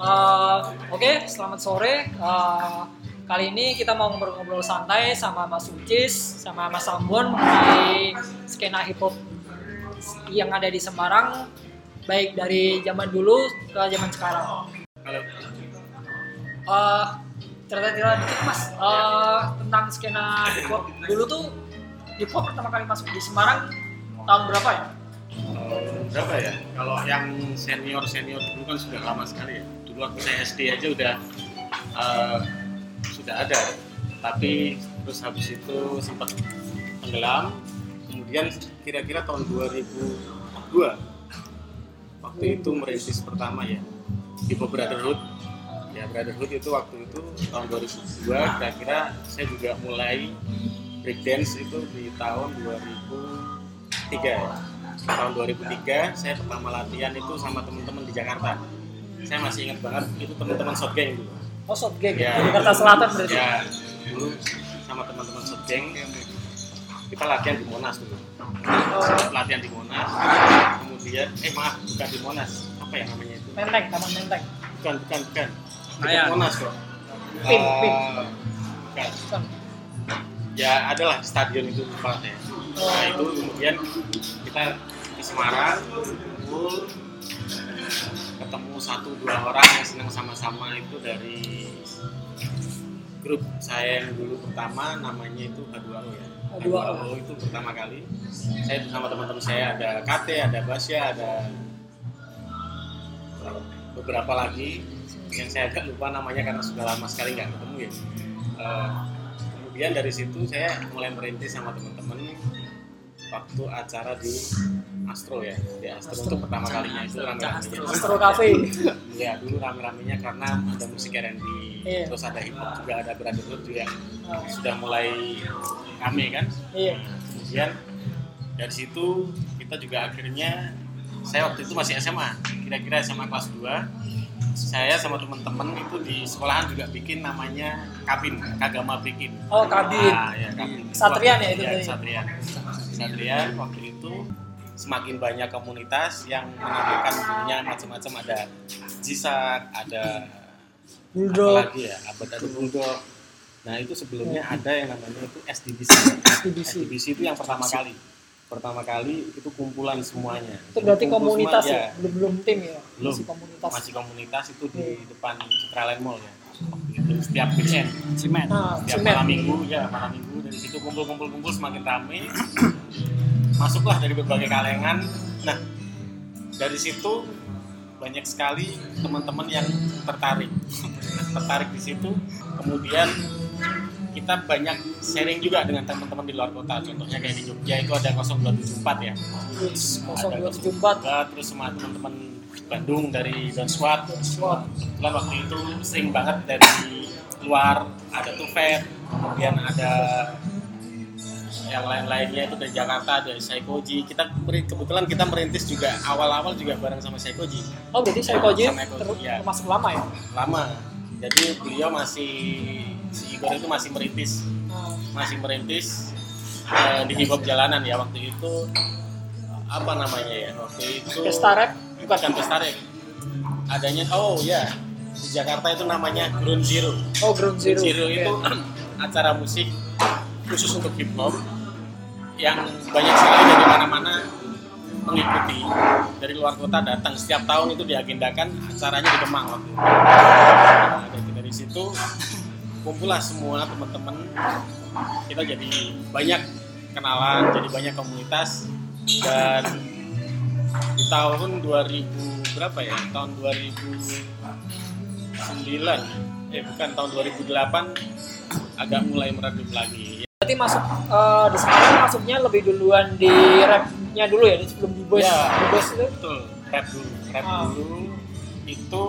Eh, Oke, selamat sore. Eh, kali ini kita mau ngobrol-ngobrol santai sama Mas Ucis, sama Mas Ambon di skena hip hop yang ada di Semarang, baik dari zaman dulu ke zaman sekarang. Halo. Eh, cerita-cerita dikit Mas eh, tentang skena hip hop dulu tuh hip hop pertama kali masuk di Semarang tahun berapa ya? Eh, berapa ya? Kalau yang senior senior dulu kan sudah lama sekali ya. Waktu saya SD aja udah eh, sudah ada. Tapi terus habis itu sempat tenggelam. Kemudian kira-kira tahun 2002 waktu itu merintis pertama ya Hop Brotherhood. Ya Brotherhood itu waktu itu tahun 2002 kira-kira saya juga mulai breakdance itu di tahun 2003 ya tahun 2003 saya pertama latihan itu sama teman-teman di Jakarta saya masih ingat banget itu teman-teman shot gang dulu Oh, shot gang Ya. ya. Jakarta Selatan berarti. ya dulu sama teman-teman shot gang kita latihan di Monas dulu Oh, latihan di Monas kemudian eh maaf bukan di Monas apa ya namanya itu Menteng, Taman Menteng. bukan bukan bukan Ayan. Monas kok Pin, Eh, pin. bukan Bukan. ya adalah di stadion itu lupa saya nah itu kemudian kita di Semarang kumpul ketemu satu dua orang yang senang sama-sama itu dari grup saya yang dulu pertama namanya itu H2O ya. H2O. itu pertama kali. Saya itu sama teman-teman saya ada KT ada Basya ada beberapa lagi. Yang saya agak lupa namanya karena sudah lama sekali nggak ketemu ya. Eh, kemudian dari situ saya mulai merintis sama teman-teman waktu acara di Astro ya di Astro, Astro. untuk pertama kalinya itu rame-ramenya Astro Cafe. ya dulu rame-ramenya karena ada musik R&B Iya. terus ada hip hop juga ada brotherhood juga yang sudah mulai rame kan Iya. kemudian dari situ kita juga akhirnya saya waktu itu masih SMA kira-kira SMA kelas 2 saya sama teman-teman itu di sekolahan juga bikin namanya kabin kagama bikin Oh, kabin. Ah, ya, kabin. Satrian ya itu ya? Satrian. Satrian waktu itu semakin banyak komunitas yang menampilkan dirinya macam-macam. Ada jisak ada Bulldog. apalagi ya? Abad ada bulldog. Nah itu sebelumnya ada yang namanya itu SDBC SDBC. SDBC itu yang pertama kali. Pertama kali itu kumpulan semuanya. Itu berarti Kumpul komunitas semua, ya, belum belum tim ya. Belum. Masih komunitas. masih komunitas itu di depan Citraland Mall ya setiap weekend. Cimet. Nah, setiap cemen. malam minggu ya malam minggu. Dari situ kumpul kumpul kumpul semakin ramai masuklah dari berbagai kalangan nah dari situ banyak sekali teman-teman yang tertarik. Tertarik di situ. Kemudian kita banyak sharing juga dengan teman-teman di luar kota. Contohnya kayak di Jogja itu ada 0274 ya. Ada 0274. terus sama teman-teman Bandung dari Don Squad Squad. kebetulan waktu itu sering banget dari luar ada Tufet kemudian ada yang lain-lainnya itu dari Jakarta dari Saikoji kita kebetulan kita merintis juga awal-awal juga bareng sama Saikoji Oh, berarti saya koji Sama termasuk lama ya? lama jadi beliau masih si Igor itu masih merintis masih merintis eh, di hip hop jalanan ya waktu itu apa namanya ya waktu itu Pesta rap? Bukan pesta rap adanya oh ya di Jakarta itu namanya Ground Zero Oh, Ground Zero. Zero Oke. itu acara musik khusus untuk hip hop yang banyak sekali dari mana-mana mengikuti dari luar kota datang setiap tahun itu diagendakan acaranya di Kemang waktu itu. Nah, dari, dari situ kumpullah semua teman-teman kita jadi banyak kenalan jadi banyak komunitas dan di tahun 2000 berapa ya tahun 2009 eh bukan tahun 2008 agak mulai meredup lagi Berarti masuk eh, di Semarang masuknya lebih duluan di rapnya dulu ya, sebelum di boys. Ya. Di boys itu. betul rap dulu rap Ah. dulu itu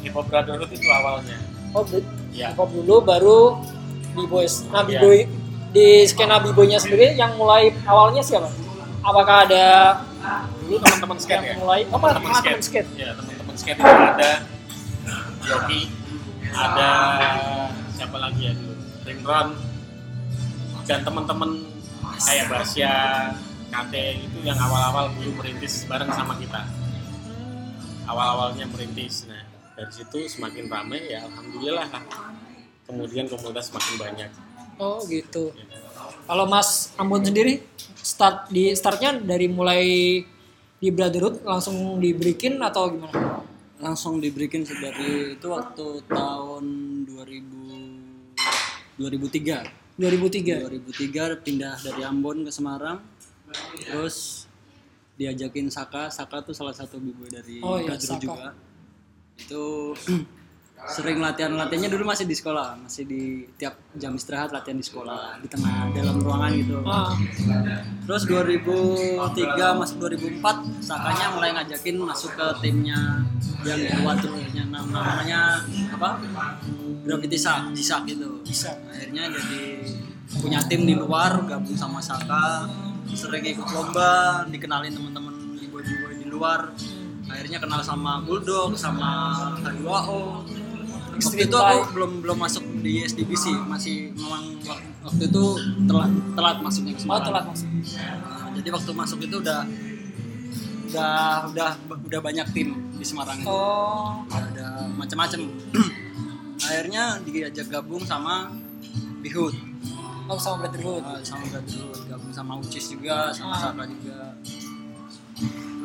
hip hop brotherhood itu awalnya Oh, di ya hip hop dulu baru di boys. Nah, Ya. b-boy di skena b-boynya sendiri yang mulai awalnya siapa? Apakah ada dulu teman-teman skate ya? mulai? Oh, teman-teman teman-teman skate. ya teman-teman skate itu ada Yogi ada siapa lagi ya dulu? Rimron dan teman-teman kayak Basya Kate itu yang awal-awal dulu merintis bareng sama kita. Awal-awalnya merintis. Nah dari situ semakin ramai ya alhamdulillah lah. Kemudian komunitas semakin banyak. Oh gitu. Kalau Mas Ambon sendiri start di startnya dari mulai di Brotherhood langsung diberikin atau gimana? langsung diberikin sih dari itu waktu tahun 2000 2003 2003. 2003 pindah dari Ambon ke Semarang terus diajakin Saka Saka tuh salah satu biboy dari Oh iya, Saka. juga itu sering latihan latihannya dulu masih di sekolah masih di tiap jam istirahat latihan di sekolah di tengah dalam ruangan gitu. Ah, terus 2003 masuk 2004 Sakanya mulai ngajakin masuk ke timnya yang di luar tuh yang nam- namanya apa? Gravity Sak Jisak gitu. Akhirnya jadi punya tim di luar gabung sama Saka. Sering ikut lomba dikenalin teman-teman ibu-ibu di luar. Akhirnya kenal sama Bulldog sama H2O waktu itu aku belum belum masuk di SDBC masih memang wak- waktu itu telat telat masuknya ke oh Semarang telat masuk. Nah, jadi waktu masuk itu udah udah udah udah banyak tim di Semarang. Itu Oh, ada macam-macam akhirnya diajak gabung sama Bihut. Oh sama Brotherhood. uh, sama Brotherhood gabung sama Ucis juga sama Ah. Saka juga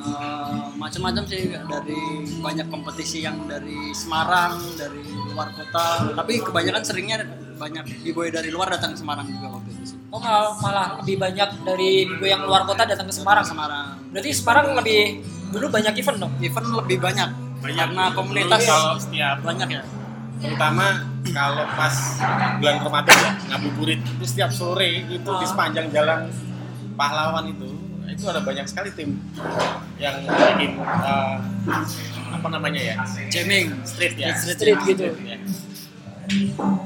Uh, macam-macam sih dari banyak kompetisi yang dari Semarang dari luar kota. Tapi kebanyakan seringnya banyak b-boy dari luar datang ke Semarang juga waktu itu sih. Oh malah, malah lebih banyak dari ibu yang luar kota datang ke Semarang. Semarang. Berarti Semarang lebih dulu banyak event dong. event lebih banyak. Banyak. Karena komunitas kalau setiap banyak ya. Terutama kalau pas bulan Ramadan ya ngabuburit. Itu setiap sore itu di sepanjang jalan pahlawan itu itu ada banyak sekali tim yang bikin eh, apa namanya ya jamming street ya Street, street gitu. ya.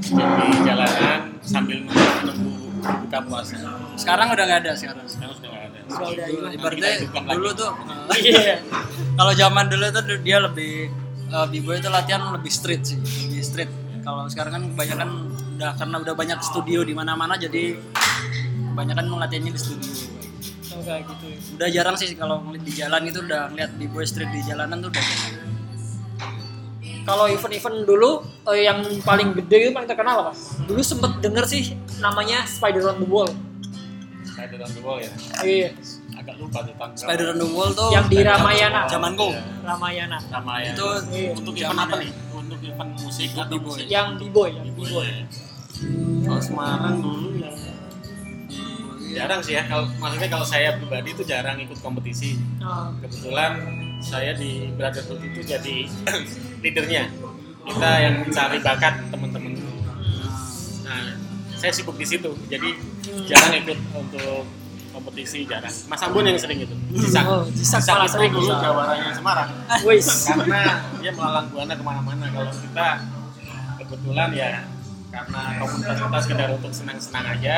jadi jalanan sambil menunggu buka puasa sekarang udah nggak ada sekarang sekarang sudah nggak ada Sudah udah ibaratnya lagi. dulu tuh Iya. kalau zaman dulu tuh dia lebih uh, b-boy itu latihan lebih street sih lebih street kalau sekarang kan kebanyakan udah karena udah banyak studio di mana-mana jadi kebanyakan latihannya di studio Kayak gitu. udah jarang sih kalau ngeliat di jalan itu udah ngeliat b-boy street di jalanan tuh udah jarang Kalau event-event dulu eh, yang paling gede itu paling terkenal apa? Dulu sempet denger sih namanya Spider on the Wall. Spider on the wall ya Iya, agak lupa tuh berapa. Spider on the Wall tuh yang di Ramayana. zaman go Ramayana. sama ya itu Iya. untuk event apa nih untuk event musik atau musik Yang B-boy, yang B-boy B-boy. ya. kalau Semarang dulu ya jarang sih ya kalau maksudnya kalau saya pribadi itu jarang ikut kompetisi. Nah, kebetulan saya di Brotherhood itu jadi leadernya. Kita yang mencari bakat teman-teman. Nah saya sibuk di situ jadi jarang ikut untuk kompetisi jarang. Mas Ambon yang sering itu. Jisak Oh, Jisak Jisak malah itu sering. dulu jawaranya Semarang. Wis. karena dia melalang buana ke mana-mana. Kalau kita kebetulan ya karena komunitas kita sekedar untuk senang-senang aja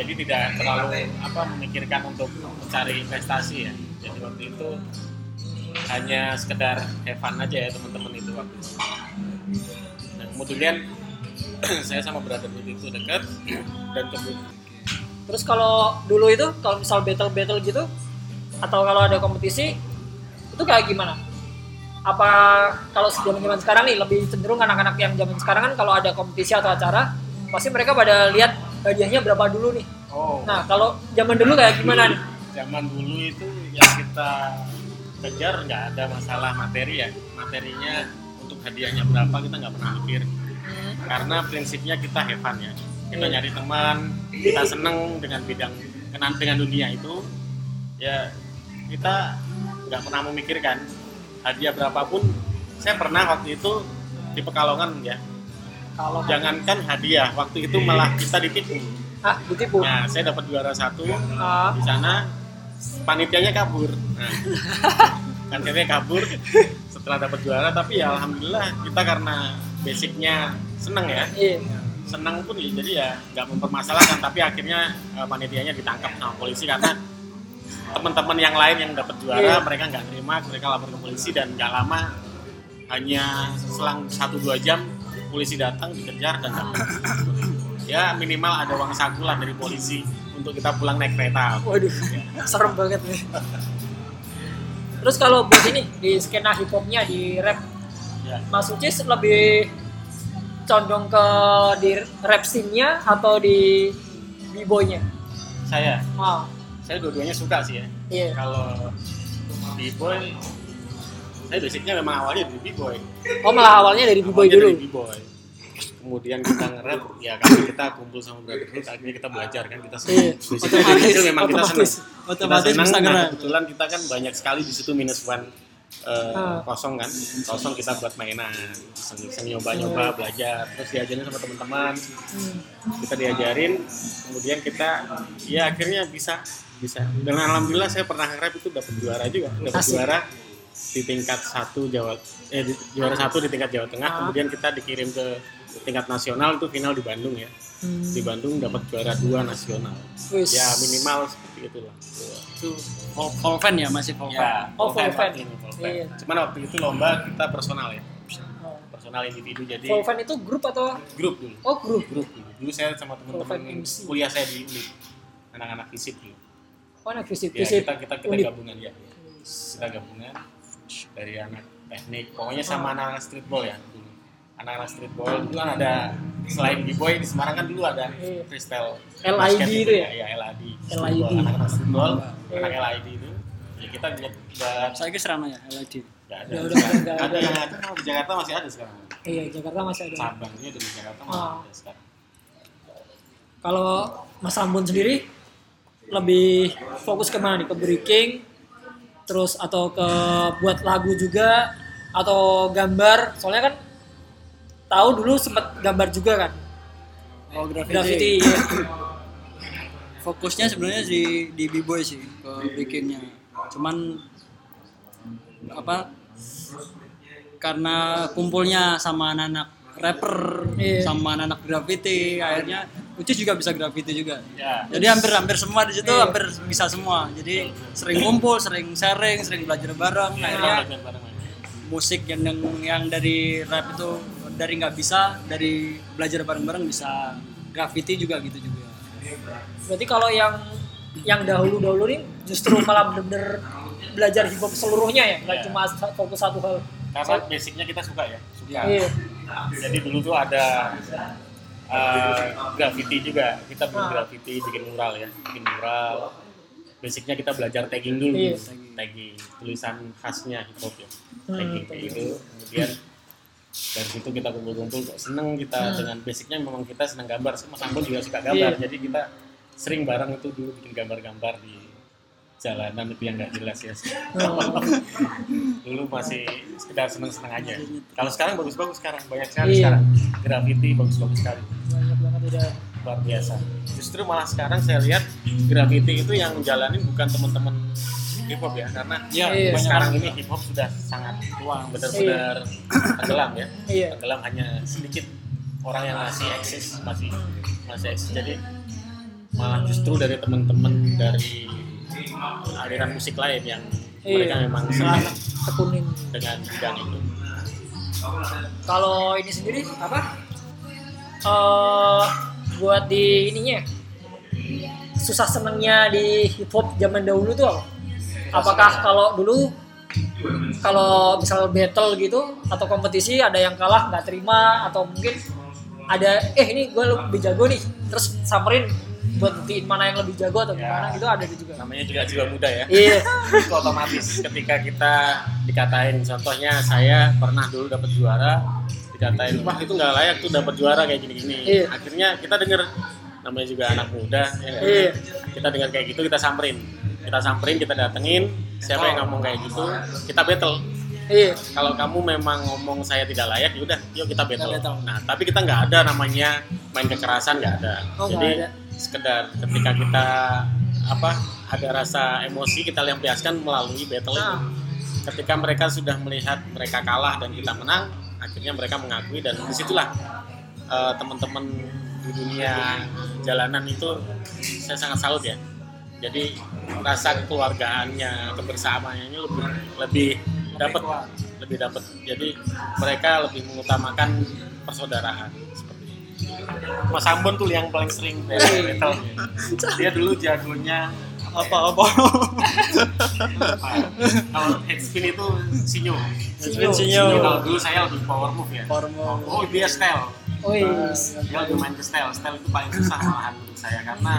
jadi tidak terlalu apa memikirkan untuk mencari prestasi ya. Jadi waktu itu hanya sekedar have fun aja ya teman-teman itu waktu itu. Nah, kemudian saya sama brotherhood itu dekat dan kemudian Terus kalau dulu itu kalau misal battle-battle gitu atau kalau ada kompetisi itu kayak gimana? Apa kalau zaman-zaman sekarang nih lebih cenderung anak-anak yang zaman sekarang kan kalau ada kompetisi atau acara pasti mereka pada lihat hadiahnya berapa dulu nih. oh. Nah, kalau zaman dulu kayak gimana nih? zaman dulu itu yang kita kejar nggak ada masalah materi ya. Materinya untuk hadiahnya berapa kita nggak pernah mikir. Karena prinsipnya kita fun ya. Kita Iya. nyari teman kita seneng dengan bidang kenan dengan dunia itu. Ya kita nggak pernah memikirkan hadiah berapapun. Saya pernah waktu itu di Pekalongan ya Kalau jangankan hadiah waktu itu malah kita ditipu. Ah ditipu. nah saya dapat juara satu Ah, di sana. Panitianya kabur. Nah, panitianya kabur setelah dapat juara. Tapi ya alhamdulillah kita karena basicnya seneng ya. Iya. seneng pun ya, jadi ya nggak mempermasalahkan. Tapi akhirnya eh, panitianya ditangkap sama polisi karena teman-teman yang lain yang dapat juara Iya. mereka nggak terima mereka lapor ke polisi dan nggak lama hanya selang satu dua jam polisi datang dikejar dan ya minimal ada uang saku lah dari polisi untuk kita pulang naik kereta Waduh, serem banget nih. Terus kalau buat ini di skena hip hopnya di rap, Ya. Mas Ucis lebih condong ke di rap scene-nya atau di b-boy-nya? Saya, Ah, saya dua-duanya suka sih ya. iya. Kalau b-boy, saya basicnya memang awalnya dari b-boy. Oh malah awalnya dari b-boy Awalnya dulu. Dari b-boy. Kemudian kita nge-rap, ya karena kita kumpul sama brotherhood, akhirnya kita belajar kan kita senang. Iya, Basicnya dari otomatis, kecil memang kita senang. otomatis. Otomatis kita senang, bisa nah, kebetulan kita kan banyak sekali di situ minus one Ah. kosong kan kosong kita buat mainan iseng-iseng nyoba-nyoba belajar terus diajarin sama teman-teman Hmm. kita diajarin kemudian kita ya akhirnya bisa bisa dan alhamdulillah saya pernah nge-rap itu dapat juara juga dapat juara di tingkat satu Jawa eh di- juara satu di tingkat Jawa Tengah Ah. kemudian kita dikirim ke tingkat nasional itu final di Bandung ya Hmm. di Bandung dapat juara dua nasional Wis. ya minimal seperti itulah Itu fan ya masih full fan. ya Oh, full fan. ini. Iya. cuman waktu itu lomba kita personal ya Oh. personal individu jadi Full fan itu grup atau grup dulu oh grup? grup dulu dulu saya sama teman-teman kuliah saya di UNIP anak-anak fisip dulu Oh anak visip ya kita kita kita Unit. gabungan ya kita gabungan dari anak teknik pokoknya Oh. sama anak-anak streetball ya anak-anak streetball dulu kan ada selain b-boy di Semarang kan dulu ada Iya. freestyle LID basket itu ya? ya LID LID. Streetball, anak-anak streetball Iya. anak LID itu ya kita nggak nggak Saya kira serana ya LID. nggak ada Udah, udah, nggak ada ada. yang ada di Jakarta masih ada sekarang Iya Jakarta masih ada. cabangnya dari Jakarta masih Ah. ada sekarang Kalau Mas Ambon sendiri lebih fokus ke mana nih? Ke breaking, terus atau ke buat lagu juga, atau gambar? Soalnya kan tahu dulu sempat gambar juga kan, Oh graffiti. graffiti. iya. Fokusnya sebenarnya di di b-boy sih ke bikinnya. Cuman apa? Karena kumpulnya sama anak-anak rapper, Iya. sama anak-anak graffiti, akhirnya Ucis juga bisa graffiti juga. ya Jadi hampir-hampir semua di situ Iya. hampir bisa semua. Jadi sering kumpul, sering sharing, sering belajar bareng. Akhirnya belajar bareng aja. musik yang yang, yang dari rap itu dari nggak bisa, dari belajar bareng-bareng bisa. Graffiti juga gitu juga. Berarti kalau yang yang dahulu-dahulu nih justru malah bener-bener belajar hip hop seluruhnya ya, nggak Iya. cuma fokus satu hal. karena basicnya kita suka ya suka Iya. jadi dulu tuh ada uh, graffiti juga. Kita bikin graffiti bikin mural ya. Bikin mural. Basicnya kita belajar tagging dulu. Iya. tagging. Tulisan khasnya hip hop ya. Hmm, tagging kayak gitu. Kemudian dari situ kita kumpul-kumpul kok seneng kita Hmm. dengan basicnya memang kita seneng gambar mas Ambon juga suka gambar. Iya. jadi kita sering bareng itu dulu bikin gambar-gambar di jalanan itu yang nggak jelas ya. Dulu masih sekedar seneng-seneng aja. Kalau sekarang bagus-bagus sekarang banyak sekali Iya. sekarang. Graffiti bagus-bagus sekali. Banyak banget udah. luar biasa. Justru malah sekarang saya lihat graffiti itu yang jalanin bukan teman-teman hip hop ya karena Iya, Iya. sekarang ini hip hop sudah sangat tua benar-benar tenggelam ya. Iya. tenggelam hanya sedikit orang yang masih eksis masih masih eksis. Jadi malah justru dari teman-teman dari aliran musik lain yang mereka Iya. memang senang tekunin. dengan bidang itu Kalau ini sendiri apa? eh buat di ininya susah senengnya di hip hop zaman dahulu tuh apa? Apakah kalau dulu kalau misal battle gitu atau kompetisi ada yang kalah nggak terima atau mungkin ada eh ini gue lebih jago nih terus samperin buat buktiin mana yang lebih jago atau Ya. gimana gitu ada juga. namanya juga jiwa muda ya Iya. itu otomatis ketika kita dikatain contohnya saya pernah dulu dapat juara dikatain wah itu nggak layak tuh dapat juara kayak gini-gini Iya. akhirnya kita denger namanya juga anak muda ya? Iya. kita dengar kayak gitu kita samperin kita samperin kita datengin siapa yang ngomong kayak gitu kita battle Iya. kalau kamu memang ngomong saya tidak layak yaudah yuk kita battle, battle. nah tapi kita nggak ada namanya main kekerasan nggak ada Oh, jadi ada. Sekedar ketika kita apa ada rasa emosi kita lampiaskan melalui battle itu. Nah. ketika mereka sudah melihat mereka kalah dan kita menang akhirnya mereka mengakui dan di situlah eh, teman-teman di dunia jalanan itu saya sangat salut ya. Jadi rasa kekeluargaannya kebersamaannya lebih lebih dapat lebih dapat jadi mereka lebih mengutamakan persaudaraan Mas Ambon tuh yang paling sering battle dia dulu jagonya apa apa? Kalau head spin itu sinyo. Spin Sinyo. kalau dulu saya lebih power move ya. Power move. oh dia style. Wih, dia lebih main ke style. Style itu paling susah malahan menurut saya karena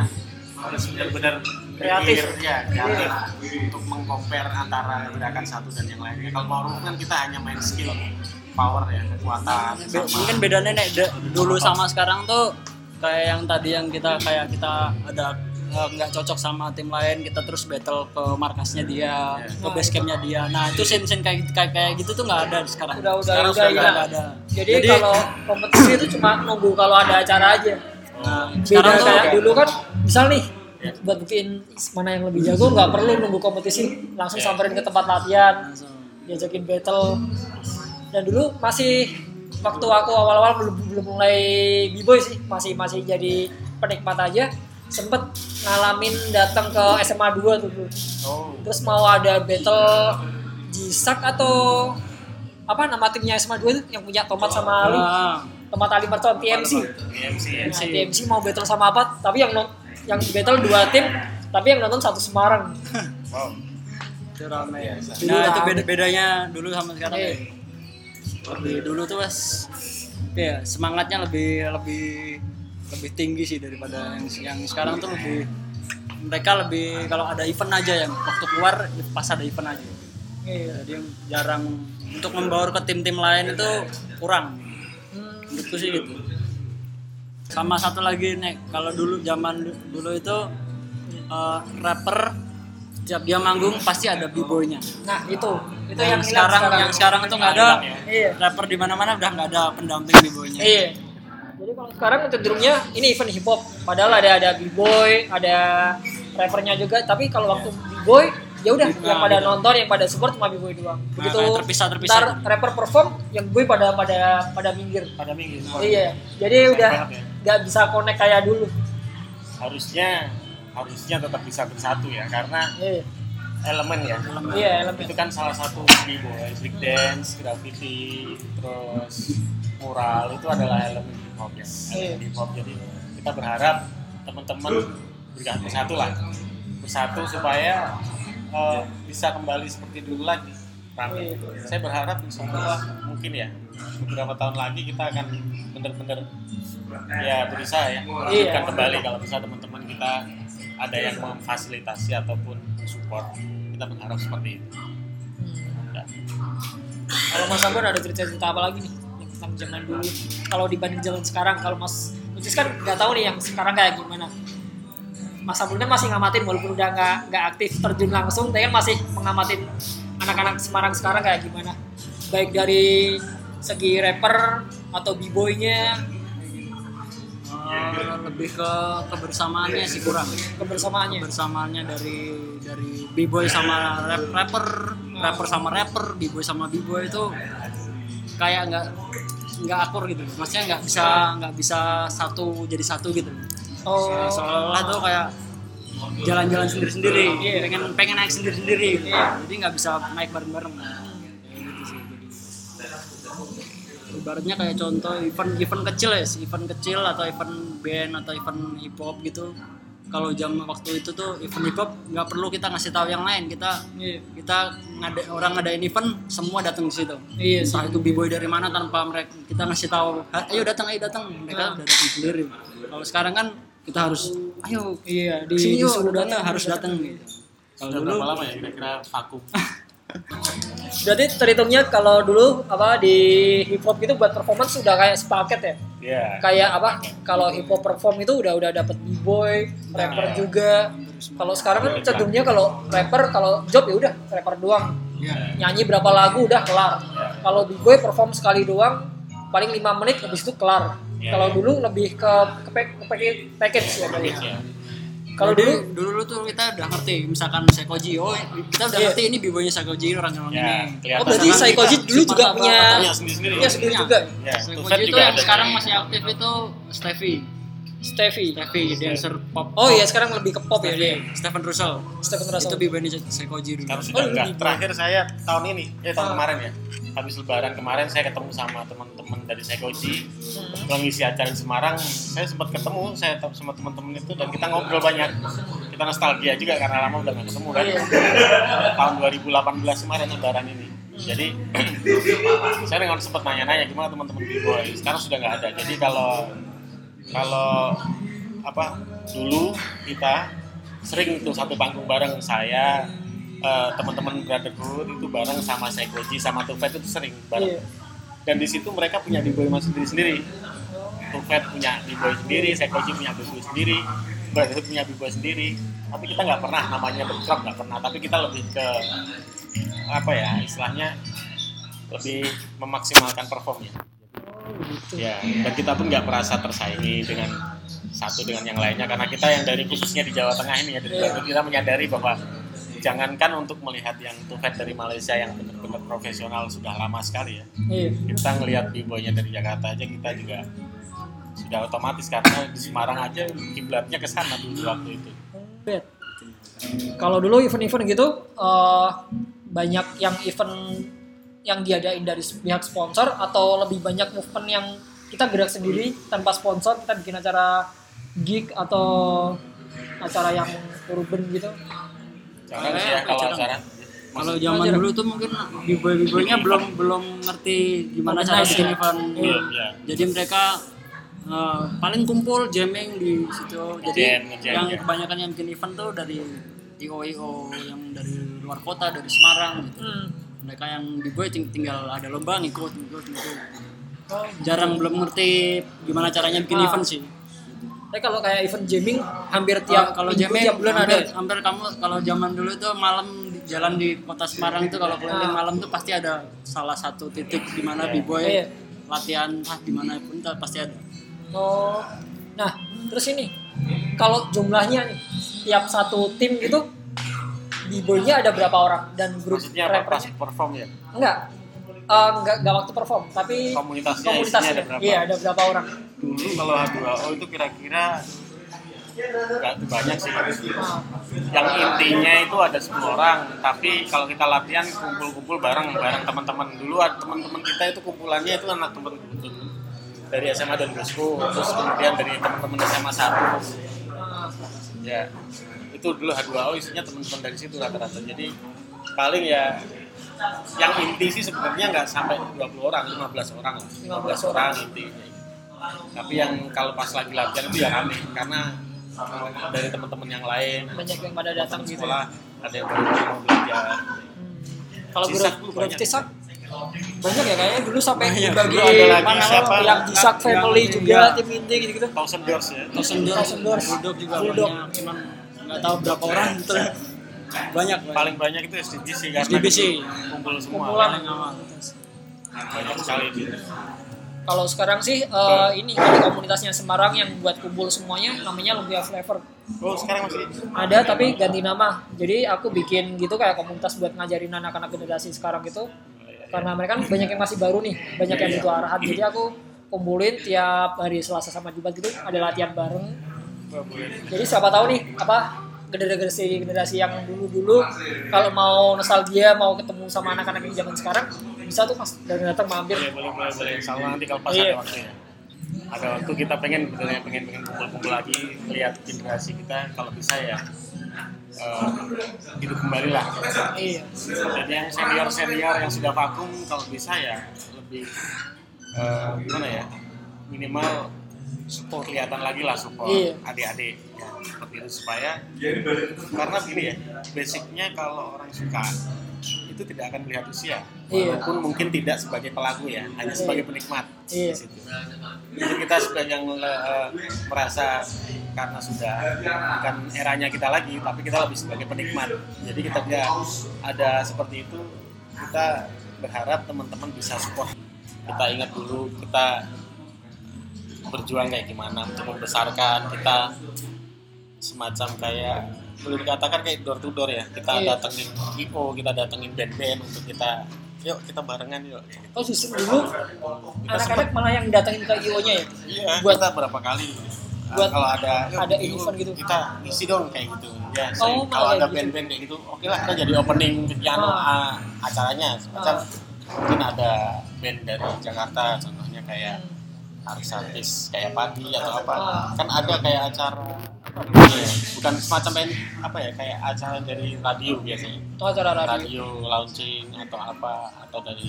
harus benar-benar Kreatif. ya kreatif. Untuk mengcompare antara gerakan satu dan yang lainnya. Kalau power move kan kita hanya main skill power ya kekuatan Be- sama mungkin bedanya nek da- dulu sama sekarang tuh kayak yang tadi yang kita kayak kita ada eh, nggak cocok sama tim lain kita terus battle ke markasnya dia Iya. ke base campnya dia nah itu scene scene kayak kayak, kayak gitu tuh nggak ada sekarang udah udah Sekarang udah sudah ya. nggak ada Jadi, kalau kompetisi itu cuma nunggu kalau ada acara aja. nah, Beda sekarang tuh kayak dulu kan, misal nih Ya. buat buktiin mana yang lebih jago nggak perlu nunggu kompetisi langsung Ya. samperin ke tempat latihan langsung. diajakin battle dan dulu masih waktu aku awal-awal belum belum mulai b-boy sih masih masih jadi penikmat aja sempet ngalamin datang ke SMA 2 tuh dulu. oh terus mau ada battle Jisak atau apa nama timnya SMA 2 tuh yang punya Tomat sama Ali Ah, Tomat Ali Merton TMC TMC ya Nah, TMC mau battle sama apa tapi yang yang battle dua tim tapi yang nonton satu Semarang wow itu rame Dulu nah itu rame. beda bedanya dulu sama sekarang Iya. ya. Lebih dulu tuh mas ya semangatnya lebih lebih lebih tinggi sih daripada yang yang sekarang tuh lebih mereka lebih kalau ada event aja yang waktu keluar pas ada event aja. Iya. jadi jarang untuk membawa ke tim-tim lain itu kurang. Hmm, menurutku sih gitu. Sama satu lagi nek kalau dulu zaman du- dulu itu eh, rapper setiap dia manggung pasti ada b-boynya nah itu itu yang, yang hilang sekarang, yang sekarang itu nggak ada ya. Iya. rapper di mana-mana udah nggak ada pendamping b-boynya Iya. Jadi kalau sekarang cenderungnya ini event hip hop. Padahal ada ada b-boy, ada rappernya juga. Tapi kalau waktu b-boy, ya udah Nah, yang pada gitu. nonton, yang pada support cuma b-boy doang. Begitu kayak terpisah-terpisah ntar gitu. rapper perform, yang boy pada pada pada minggir. pada minggu Iya. Jadi udah ya. nggak bisa connect kayak dulu. harusnya harusnya tetap bisa bersatu ya karena Iya. elemen ya Iya, elemen. itu kan salah satu b-boy break dance graffiti terus mural itu adalah elemen hip hop ya elemen Iya. hip hop jadi kita berharap teman-teman berikan bersatu lah bersatu supaya eh, bisa kembali seperti dulu lagi rame Iya. saya berharap insya Allah mungkin ya beberapa tahun lagi kita akan benar-benar ya berusaha ya menghidupkan kembali kalau bisa teman-teman kita ada yang memfasilitasi ataupun support kita berharap seperti itu Hmm. Ya. Kalau Mas Ambon ada cerita-cerita apa lagi nih yang tentang zaman dulu? Kalau dibanding zaman sekarang, kalau Mas Ucis kan nggak tahu nih yang sekarang kayak gimana. Mas Ambon kan masih ngamatin walaupun udah nggak nggak aktif terjun langsung, tapi kan masih mengamatin anak-anak Semarang sekarang kayak gimana? Baik dari segi rapper atau b-boynya, Eh, lebih ke kebersamaannya sih kurang. Kebersamaannya. kebersamaannya dari dari b-boy sama rap, rapper rapper sama rapper b-boy sama b-boy itu kayak nggak nggak akur gitu. Maksudnya nggak bisa nggak bisa satu jadi satu gitu. Oh, seolah-olah tuh kayak jalan-jalan sendiri-sendiri. Pengen pengen naik sendiri-sendiri. Gitu. jadi nggak bisa naik bareng-bareng Kayak gitu sih jadi ibaratnya kayak contoh event event kecil ya event kecil atau event band atau event hip hop gitu. Kalau jam waktu itu tuh event hip hop nggak perlu kita ngasih tahu yang lain. Kita iya, kita ngada, orang ngadain event semua datang di situ. Iya sih. entah itu b-boy dari mana tanpa mereka kita ngasih tahu "Ha, ayo datang ayo datang mereka udah datang sendiri. Kalau sekarang kan kita harus ayo Iya, di, sini yuk disuruh datang harus datang gitu kalau dulu berapa lama ya kira-kira vakum Berarti terhitungnya kalau dulu apa di hip hop itu buat performance sudah kayak sepaket ya. ya Kayak apa? Kalau hip hop perform itu udah udah dapat b-boy, rapper juga. Kalau sekarang kan cenderungnya kalau rapper kalau job ya udah rapper doang. ya Nyanyi berapa lagu udah kelar. Kalau b-boy perform sekali doang paling 5 menit habis itu kelar. Iya, Kalau iya. dulu lebih ke ke, pack- ke package, ya kali ya. Kalau dulu dulu tuh kita udah ngerti misalkan Sekoji oh kita udah Iya. ngerti ini b-boynya Sekoji orang orang Ya, ini kelihatan. Oh berarti kita dulu juga punya punya sendiri-sendiri. punya sendiri juga. ya Sekoji Tufet itu juga yang sekarang masih aktif itu Steffi Steffi. Steffi dancer pop Oh iya sekarang lebih ke pop ya dia. Stephen Russell Stephen Russell. itu b-boynya Sekoji dulu Sekarang Oh, sudah enggak. lebih Terakhir saya tahun ini, eh tahun Ah. kemarin ya. Habis lebaran kemarin saya ketemu sama teman-teman dari Sekoji. Hmm. Kalau ngisi acara di Semarang, saya sempat ketemu saya tetap sama teman-teman itu dan kita ngobrol banyak. Kita nostalgia juga karena lama udah nggak ketemu kan Iya. tahun 2018 kemarin lebaran ini jadi saya dengan sempat nanya-nanya gimana teman-teman b-boy sekarang sudah nggak ada jadi kalau kalau apa dulu kita sering tuh satu panggung bareng saya eh, teman-teman brotherhood itu bareng sama Sekoji sama Tufet itu sering bareng. Iya. dan di situ mereka punya b-boy masing sendiri sendiri. Tufet punya b-boy sendiri Sekoji punya b-boy sendiri brotherhood punya b-boy sendiri. Tapi kita nggak pernah namanya bentrok nggak pernah. Tapi kita lebih ke apa ya istilahnya lebih memaksimalkan performnya gitu. ya dan kita pun nggak merasa tersaingi dengan satu dengan yang lainnya karena kita yang dari khususnya di Jawa Tengah ini ya dari Iya. Bandung, kita menyadari bahwa jangankan untuk melihat yang Tufet dari Malaysia yang benar-benar profesional sudah lama sekali ya Iya. kita ngelihat b-boynya dari Jakarta aja kita juga sudah otomatis karena di Semarang aja kiblatnya ke sana dulu waktu itu Bet. Kalau dulu event-event gitu eh, banyak yang event yang diadain dari pihak sponsor atau lebih banyak movement yang kita gerak sendiri tanpa sponsor kita bikin acara gig atau acara yang urban gitu. ya kalau acara zaman dulu tuh mungkin b-boy b-boynya belum belum ngerti gimana cara bikin event. Iya. Iya. Jadi mereka eh, paling kumpul jamming di situ. Jadi yang ya. kebanyakan yang bikin event tuh dari IO IO yang dari luar kota dari Semarang gitu. Hmm. Mereka yang ting- tinggal ada lomba ngikut ngikut ngikut. Oh, Jarang belum ngerti gimana caranya bikin Ah. event sih. Tapi kalau kayak event jamming hampir Tiap tiap kalau minggu, jamming tiap bulan ada. hampir, hampir kamu kalau zaman dulu tuh malam di, jalan di kota Semarang tuh kalau keliling Ah. malam tuh pasti ada salah satu titik di mana Iya. b-boy Iya. latihan ah di mana pun tuh pasti ada. Oh. Nah, terus ini kalau jumlahnya nih tiap satu tim gitu b-boy-nya ada berapa orang dan grup maksudnya apa pas perform ya Enggak. Eh, enggak enggak waktu perform, tapi Komunitasnya komunitasnya. ada berapa? Iya, ada berapa orang? dulu kalau H2O itu kira-kira nggak banyak sih yang intinya itu ada 10 orang tapi kalau kita latihan kumpul-kumpul bareng bareng teman-teman dulu teman-teman kita itu kumpulannya itu anak teman dari SMA dan Bosku terus kemudian dari teman-teman SMA 1 ah, ya itu dulu H2O isinya teman-teman dari situ rata-rata jadi paling ya yang inti sih sebenarnya nggak sampai 20 orang 15 orang lah 15 orang intinya tapi yang kalau pas lagi latihan itu ya rame karena dari teman-teman yang lain banyak yang pada datang gitu. sekolah ada yang baru mau belajar Hmm. Kalau grup dulu grup banyak. Cisak banyak ya kayaknya dulu sampai Banyak. ada lagi mana siapa? yang Cisak family Yang- juga iya. tim inti gitu gitu. thousand doors ya Thousand Doors, Thousand Doors. Bulldog juga Bulldog. banyak, cuman nggak tahu berapa orang gitu. banyak paling banyak itu sih karena SDBC. kumpul semua Kumpulan. awal. banyak sekali gitu Kalau sekarang sih eh, ini ada komunitasnya Semarang yang buat kumpul semuanya namanya Lumpia Flavor. oh sekarang masih Ada tapi ganti nama. Jadi aku bikin gitu kayak komunitas buat ngajarin anak-anak generasi sekarang gitu. Karena mereka kan banyak yang masih baru nih, banyak yang butuh arahan. Jadi aku kumpulin tiap hari Selasa sama Jumat gitu ada latihan bareng. Jadi siapa tahu nih apa generasi generasi yang dulu dulu kalau mau nostalgia mau ketemu sama anak-anak yang zaman sekarang bisa tuh mas dan datang mampir. boleh boleh boleh boleh sama nanti kalau pas Iya. ada waktunya ada waktu kita pengen sebenarnya pengen pengen kumpul-kumpul lagi lihat generasi kita kalau bisa ya hidup kembali lah Iya. jadi yang senior senior yang sudah vakum kalau bisa ya lebih eh, gimana ya minimal support kelihatan lagi lah support Iya. adik-adik ya, seperti itu supaya karena gini ya basicnya kalau orang suka itu tidak akan melihat usia Iya. walaupun mungkin tidak sebagai pelaku ya hanya sebagai penikmat Iya. di situ. Jadi kita sudah yang eh, merasa karena sudah bukan eranya kita lagi, tapi kita lebih sebagai penikmat. Jadi kita dia ada seperti itu, kita berharap teman-teman bisa support. Kita ingat dulu kita berjuang kayak gimana untuk membesarkan kita semacam kayak boleh dikatakan kayak door to door ya kita Iya. datengin IO kita datengin band-band untuk kita yuk kita barengan yuk Oh justru dulu anak-anak malah yang datangin ke IO-nya ya. Iya, Buat- kita berapa kali uh, buat kalau ada ada yuk, event gitu. kita isi dong kayak gitu. Ya, Oh, kalau ada gitu. band-band kayak gitu, oke lah kita jadi opening piano uh, acaranya. Semacam Ah. mungkin ada band dari Jakarta, contohnya kayak artis-artis kayak Padi atau apa. Ah. Kan ada kayak acara bukan semacam pen- apa ya kayak acara dari radio biasanya Oh, acara radio. radio launching atau apa atau dari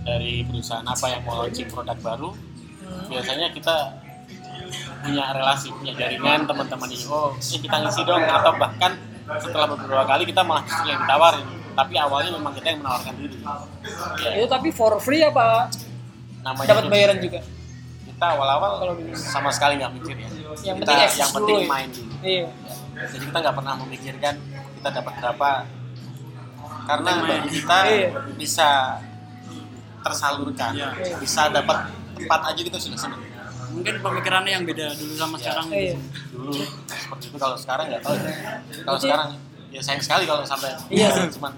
dari perusahaan apa yang mau launching produk baru Hmm. biasanya kita punya relasi punya jaringan teman-teman IO eh kita ngisi dong atau bahkan setelah beberapa kali kita malah justru yang ditawarin tapi awalnya memang kita yang menawarkan diri ya, Itu tapi for free apa namanya dapat itu. bayaran juga? Kita awal-awal sama sekali nggak mikir ya. Yang kita penting yang penting dulu main. Dulu Iya. jadi kita nggak pernah memikirkan kita dapat berapa. Karena bagi kita Iya. bisa tersalurkan. Iya. bisa dapat tempat aja kita sudah senang mungkin pemikirannya yang beda dulu sama sekarang Iya. dulu seperti itu kalau sekarang nggak tahu. Ya kalau sekarang ya sayang sekali kalau sampai Iya. cuman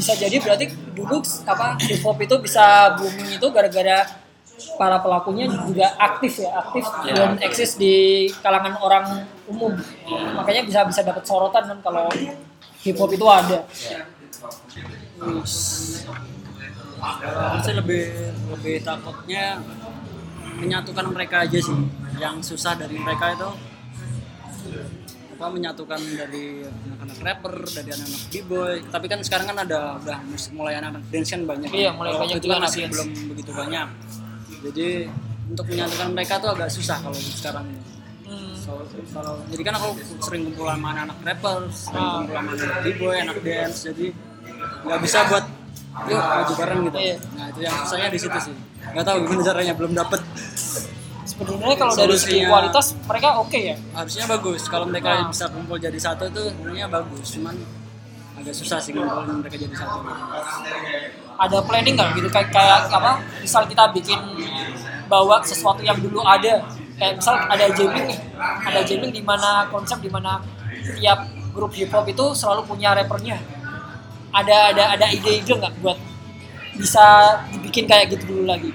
Bisa jadi berarti dulu apa hip hop itu bisa booming itu gara-gara para pelakunya juga aktif ya, aktif Iya. dan eksis di kalangan orang umum. Makanya bisa bisa dapat sorotan kan kalau hip hop itu ada. Aku sih lebih lebih takutnya menyatukan mereka aja sih yang susah dari mereka itu apa menyatukan dari anak-anak rapper dari anak-anak b-boy tapi kan sekarang kan ada udah mulai anak-anak dance kan banyak Iya, mulai banyak itu juga kan anak masih belum begitu banyak jadi untuk menyatukan mereka tuh agak susah kalau sekarang ini Hmm. So, kalau jadi kan aku sering kumpul sama anak anak rapper, sering Ah. kumpul sama anak b-boy, anak dance, jadi nggak bisa buat yuk maju bareng gitu. Iya. Nah itu yang susahnya di situ sih. Nggak tahu gimana caranya, belum dapet. Sebenarnya kalau dari segi kualitas mereka oke ya. Harusnya bagus. Kalau mereka Ah. bisa kumpul jadi satu itu sebenarnya bagus. Cuman agak susah sih kumpulin mereka jadi satu. Ada planning nggak gitu kayak, kayak apa? Misal kita bikin bawa sesuatu yang dulu ada. Kayak misal ada jamming nih, ada jamming di mana konsep di mana tiap grup hip hop itu selalu punya rappernya. Ada ada ada ide-ide nggak buat bisa dibikin kayak gitu dulu lagi?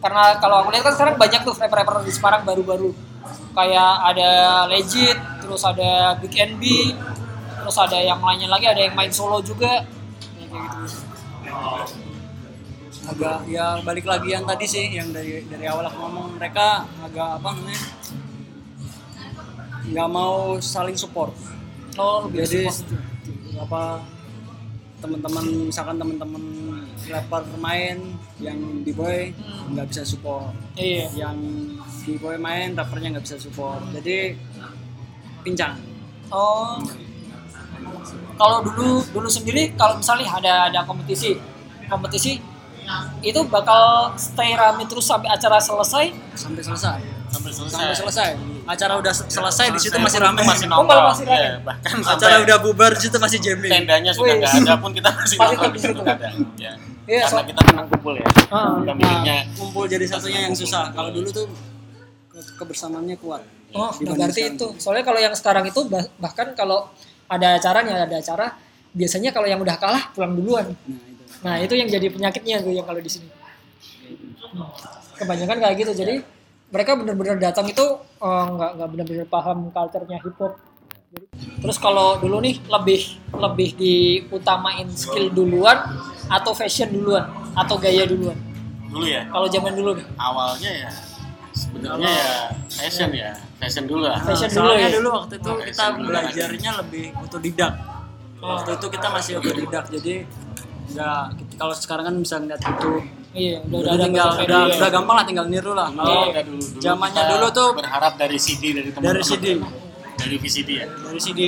Karena kalau aku lihat kan sekarang banyak tuh rapper-rapper di Semarang baru-baru kayak ada Legit, terus ada Big NB, terus ada yang lainnya lagi, ada yang main solo juga. Agak ya balik lagi yang tadi sih, yang dari dari awal aku ngomong mereka agak apa namanya nggak mau saling support. Oh, lebih jadi support. apa teman-teman misalkan teman-teman rapper main yang b boy Hmm. nggak bisa support Iya. yang b boy main rappernya nggak bisa support jadi pincang Oh. Kalau dulu dulu sendiri kalau misalnya ada ada kompetisi, kompetisi itu bakal stay rame terus sampai acara selesai. sampai selesai. Sampai selesai. Sampai selesai. Acara udah se- selesai di situ masih rame. Masih Oh, nongkrong malah masih rame. Iya, bahkan acara udah bubar di situ masih jamming. Tendanya sudah nggak ada pun kita masih nongkrong di situ ada. Ya. Iya, karena so- kita senang kumpul ya. Kita Nah, kumpul jadi satunya yang susah. Kalau dulu tuh ke- kebersamaannya kuat. Oh, nah berarti itu. Soalnya kalau yang sekarang itu bah- bahkan kalau ada acaranya ada acara, biasanya kalau yang udah kalah pulang duluan. nah itu Nah, itu yang jadi penyakitnya tuh yang kalau di sini. Hmm. Kebanyakan kayak gitu. Jadi mereka benar-benar datang itu eh, nggak nggak benar-benar paham culture-nya hip hop. Terus kalau dulu nih lebih lebih diutamain skill duluan atau fashion duluan atau gaya duluan. dulu ya Kalau zaman dulu nih. awalnya ya sebenarnya ya fashion ya. Fashion dulu lah. Fashion dulu soalnya ya? dulu waktu itu Oh, kita belajarnya lebih otodidak. Waktu itu kita masih otodidak jadi nggak kalau sekarang kan bisa ngeliat YouTube. Iya, udah udah tinggal media. udah, udah gampang lah tinggal niru lah. Kalau kalau udah dulu, dulu zamannya dulu tuh berharap dari CD dari teman dari CD dari VCD ya? Dari CD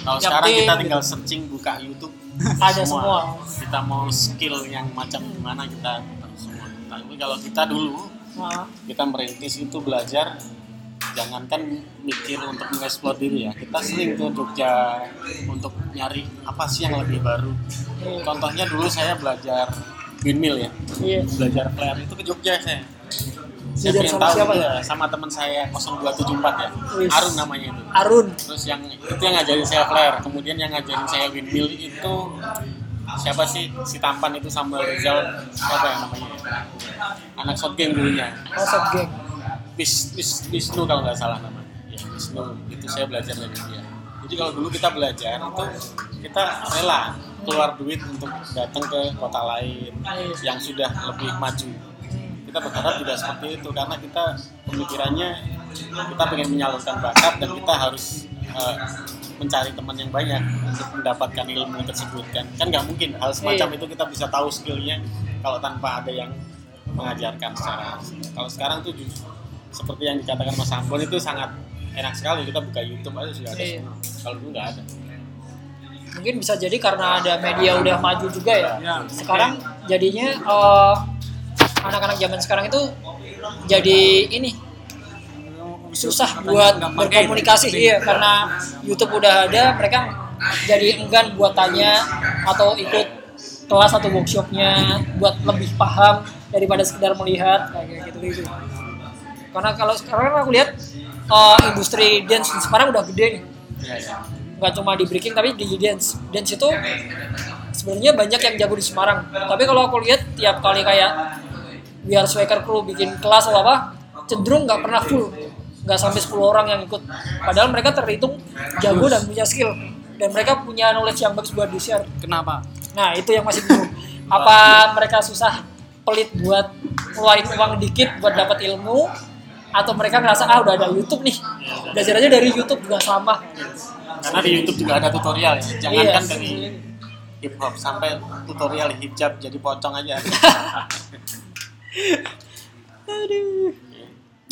kalau sekarang tim, kita tinggal searching buka YouTube. Ada semua. kita mau skill yang macam gimana kita tahu semua. Tapi kalau kita dulu Nah, kita merintis itu belajar jangankan mikir untuk mengeksplor diri ya. Kita sering ke Jogja untuk nyari apa sih yang lebih baru. Contohnya dulu saya belajar windmill ya. Iya. belajar flare itu ke Jogja saya. Saya pengen sama tahu siapa ya, sama teman saya 0274 ya. Wis. Arun namanya itu. Arun. terus yang itu yang ngajarin saya flare. Kemudian yang ngajarin saya windmill itu siapa sih? Si tampan itu Samuel Rizal. Siapa yang namanya? Ya? anak shotgun dulunya. Oh, Soft Gang. Bis, Bis, Wisnu kalau nggak salah namanya. Ya Wisnu. Itu saya belajar dari dia. Jadi kalau dulu kita belajar itu kita rela keluar duit untuk datang ke kota lain yang sudah lebih maju. Kita berharap juga seperti itu karena kita pemikirannya kita pengen menyalurkan bakat dan kita harus uh, mencari teman yang banyak untuk mendapatkan ilmu tersebut kan kan nggak mungkin hal semacam Iya. itu kita bisa tahu skillnya kalau tanpa ada yang mengajarkan secara kalau sekarang tuh justru seperti yang dikatakan Mas Ambon itu sangat enak sekali kita buka YouTube aja sudah ada Iya. semua kalau dulu nggak ada mungkin bisa jadi karena ada media udah maju juga ya Ya. sekarang jadinya eh, anak-anak zaman sekarang itu jadi ini susah buat berkomunikasi. iya karena YouTube udah ada mereka jadi enggan buat tanya atau ikut kelas atau workshopnya buat lebih paham daripada sekedar melihat kayak gitu gitu karena kalau sekarang aku lihat eh, industri dance di Semarang udah gede nih. Ya, ya. nggak cuma di breaking tapi di dance. Dance itu sebenarnya banyak yang jago di Semarang. Tapi kalau aku lihat tiap kali kayak biar Swaker Crew bikin kelas atau apa cenderung nggak pernah full nggak sampai 10 orang yang ikut. Padahal mereka terhitung jago dan punya skill. Dan mereka punya knowledge yang bagus buat di share Kenapa? nah itu yang masih bingung. Apa mereka susah pelit buat ngeluarin uang dikit buat dapat ilmu? Atau mereka ngerasa ah udah ada YouTube nih. Belajar aja dari YouTube juga sama. Karena di YouTube juga ada tutorial ya. Jangankan Iya, dari hip hop sampai tutorial hijab jadi pocong aja. Aduh.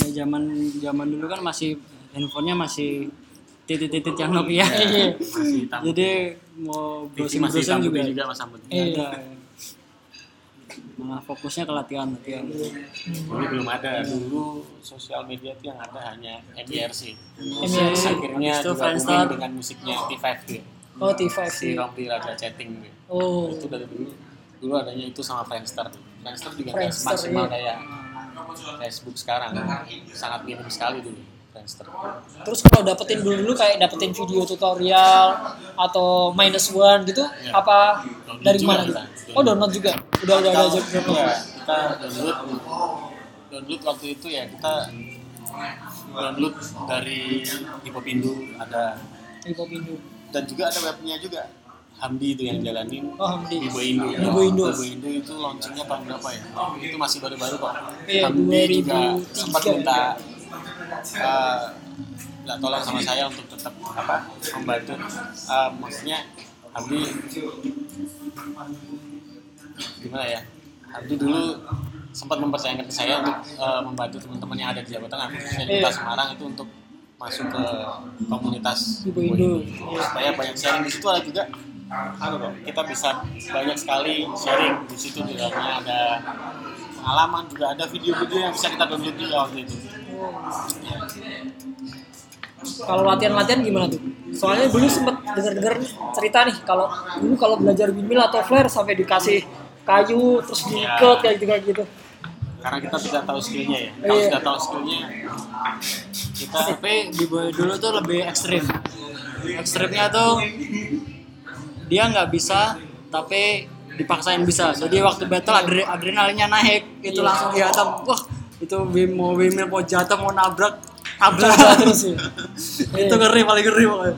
Ya zaman zaman dulu kan masih handphonenya masih titit-titit yang Nokia. Masih hitam Jadi mau browsing browsing juga juga mas Iya. ada. Malah fokusnya ke latihan latihan. dulu belum ada dulu sosial media itu yang ada hanya MIRC MIRC. akhirnya booming dengan musiknya T5 gitu Oh T5 si Rompi Raja Chatting gitu. Oh. itu dari dulu dulu adanya itu sama Friendster Friendster juga nggak Friendster, maksimal iya. kayak Facebook sekarang sangat minim sekali dulu Friendster Terus kalau dapetin dulu dulu kayak dapetin video tutorial atau minus one gitu, Iya. apa Download dari mana kita. Oh download juga, udah udah Kalau- download. iya, kita download download waktu itu ya kita download dari Hipopindo ada Hip-hop Indo. dan juga ada webnya juga Hamdi itu yang jalanin Oh Hamdi. Bibo Indo. Bibo Indo. Bibo Indo itu launchingnya tahun berapa ya? Itu masih baru-baru kok. Iya, Hamdi juga 2003. sempat minta nggak tolong sama saya untuk tetap apa membantu. Eh, maksudnya Hamdi gimana ya? Hamdi dulu sempat mempercayakan ke saya untuk eh, membantu teman-teman yang ada di Jawa Tengah khususnya di Kota Iya. Semarang itu untuk masuk ke komunitas Bibo Indo. supaya banyak sharing di situ ada juga anu kok, kita bisa banyak sekali sharing di situ di dalamnya ada pengalaman juga ada video-video yang bisa kita download juga waktu itu Ya. Kalau latihan-latihan gimana tuh? Soalnya dulu sempet denger-denger cerita nih kalau dulu kalau belajar windmill atau flare sampai dikasih kayu terus diikat kayak gitu kayak gitu. karena kita sudah tahu skillnya ya kalau Iya. sudah tahu skillnya kita Tapi di dulu tuh lebih ekstrim. Ekstrimnya tuh dia nggak bisa tapi dipaksain bisa. Jadi waktu battle adre- adrenalinnya naik, itu Iya. langsung dihantam. Wah, itu Wim mau Wim mau jatuh mau nabrak tabrak Coba terus ya. itu ngeri paling ngeri pokoknya.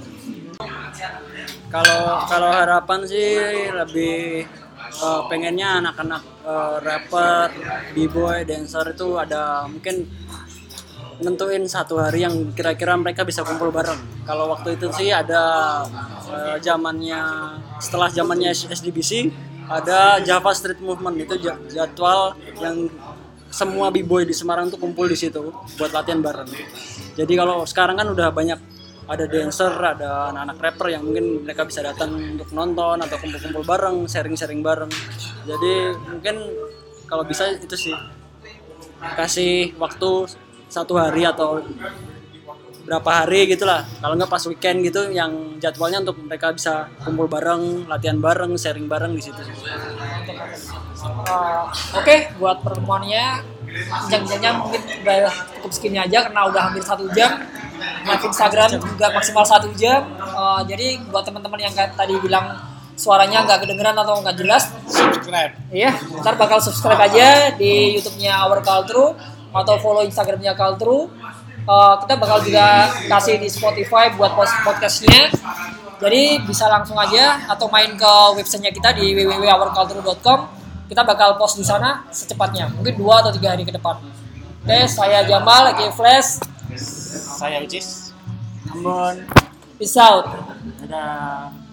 Kalau kalau harapan sih lebih eh, pengennya anak-anak eh, rapper, b-boy, dancer itu ada mungkin nentuin satu hari yang kira-kira mereka bisa kumpul bareng. Kalau waktu itu sih ada eh, zamannya setelah zamannya SDBC ada Java Street Movement itu ja- jadwal yang semua b-boy di Semarang tuh kumpul di situ buat latihan bareng. Jadi kalau sekarang kan udah banyak ada dancer, ada anak-anak rapper yang mungkin mereka bisa datang untuk nonton atau kumpul-kumpul bareng, sharing-sharing bareng. Jadi mungkin kalau bisa itu sih kasih waktu satu hari atau berapa hari gitulah kalau nggak pas weekend gitu yang jadwalnya untuk mereka bisa kumpul bareng latihan bareng sharing bareng di situ Uh, Oke, buat pertemuannya jam-jamnya mungkin udah cukup segini aja karena udah hampir satu jam. Live Instagram juga maksimal satu jam. Uh, jadi buat teman-teman yang tadi bilang suaranya nggak kedengeran atau nggak jelas, subscribe Iya, ntar bakal subscribe aja di YouTube-nya Our Culture atau follow Instagram-nya Culture. Uh, kita bakal juga kasih di Spotify buat post- podcastnya. Jadi bisa langsung aja atau main ke websitenya kita di www.ourculture.com kita bakal post di sana secepatnya mungkin dua atau tiga hari ke depan oke saya Jamal lagi Flash Saya Ucis. Ambon. peace out Dadah.